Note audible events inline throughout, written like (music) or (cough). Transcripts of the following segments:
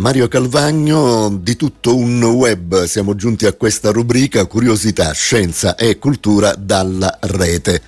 Mario Calvagno, di tutto un web, siamo giunti a questa rubrica Curiosità, Scienza e Cultura dalla rete.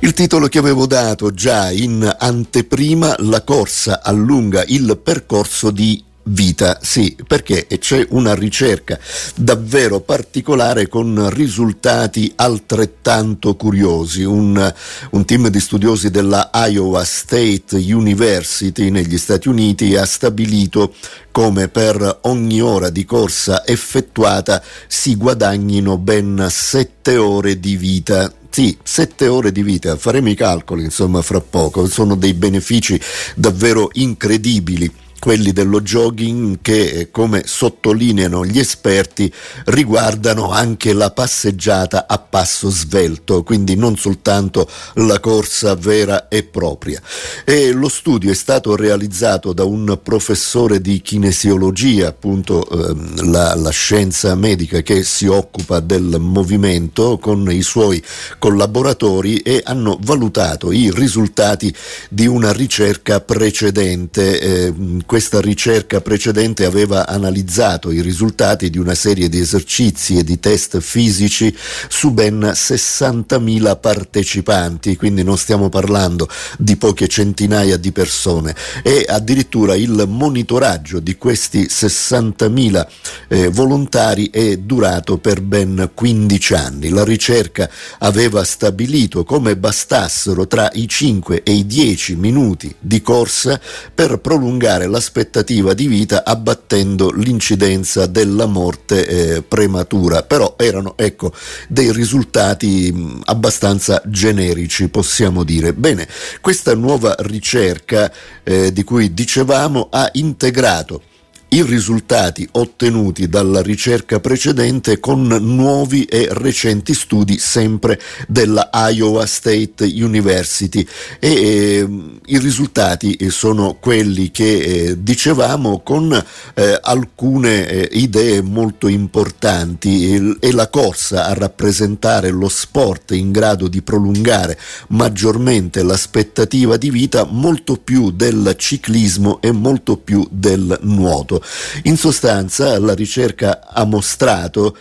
Il titolo che avevo dato già in anteprima, La corsa allunga il percorso di vita, sì, perché c'è una ricerca davvero particolare con risultati altrettanto curiosi. Un, un, team di studiosi della Iowa State University negli Stati Uniti ha stabilito come per ogni ora di corsa effettuata si guadagnino ben sette ore di vita. Sì, sette ore di vita, faremo i calcoli insomma fra poco, sono dei benefici davvero incredibili quelli dello jogging che, eh, come sottolineano gli esperti, riguardano anche la passeggiata a passo svelto, quindi non soltanto la corsa vera e propria. E lo studio è stato realizzato da un professore di kinesiologia, appunto ehm, la, la scienza medica che si occupa del movimento, con i suoi collaboratori e hanno valutato i risultati di una ricerca precedente. Eh, questa ricerca precedente aveva analizzato i risultati di una serie di esercizi e di test fisici su ben 60.000 partecipanti, quindi non stiamo parlando di poche centinaia di persone e addirittura il monitoraggio di questi 60.000 eh, volontari è durato per ben 15 anni. La ricerca aveva stabilito come bastassero tra i 5 e i 10 minuti di corsa per prolungare l'aspettativa di vita abbattendo l'incidenza della morte eh, prematura, però erano ecco, dei risultati mh, abbastanza generici, possiamo dire. Bene, questa nuova ricerca eh, di cui dicevamo ha integrato i risultati ottenuti dalla ricerca precedente con nuovi e recenti studi sempre della Iowa State University e eh, i risultati sono quelli che eh, dicevamo con eh, alcune eh, idee molto importanti e la corsa a rappresentare lo sport in grado di prolungare maggiormente l'aspettativa di vita molto più del ciclismo e molto più del nuoto. In sostanza la ricerca ha mostrato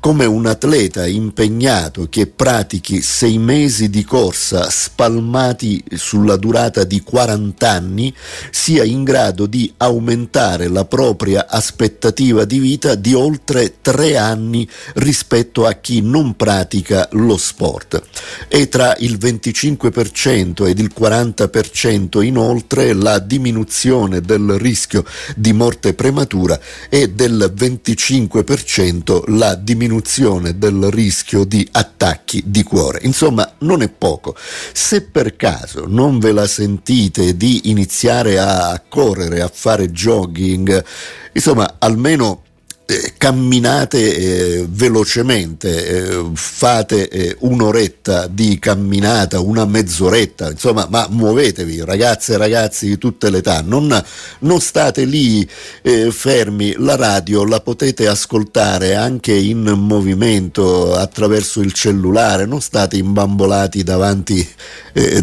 come un atleta impegnato che pratichi sei mesi di corsa spalmati sulla durata di 40 anni sia in grado di aumentare la propria aspettativa di vita di oltre tre anni rispetto a chi non pratica lo sport. E tra il 25% ed il 40% inoltre la diminuzione del rischio di morte prematura e del 25% la diminuzione diminuzione del rischio di attacchi di cuore. Insomma, non è poco. Se per caso non ve la sentite di iniziare a correre, a fare jogging, insomma, almeno eh, camminate eh, velocemente, eh, fate eh, un'oretta di camminata, una mezz'oretta, insomma, ma muovetevi, ragazze e ragazzi di tutte le età, non, non state lì eh, fermi, la radio la potete ascoltare anche in movimento attraverso il cellulare, non state imbambolati davanti,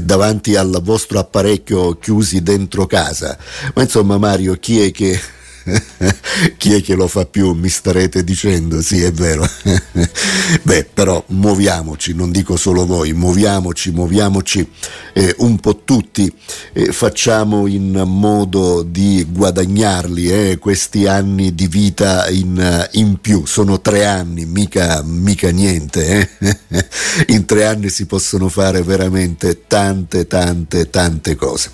davanti al vostro apparecchio chiusi dentro casa. Ma insomma Mario, chi è che (laughs) chi è che lo fa più? Mi starete dicendo, sì è vero. (laughs) Beh, però muoviamoci, non dico solo voi, muoviamoci, muoviamoci eh, un po' tutti, eh, facciamo in modo di guadagnarli eh, questi anni di vita in, in, più, sono tre anni, mica, mica niente. Eh. (laughs) in tre anni si possono fare veramente tante, tante, tante cose.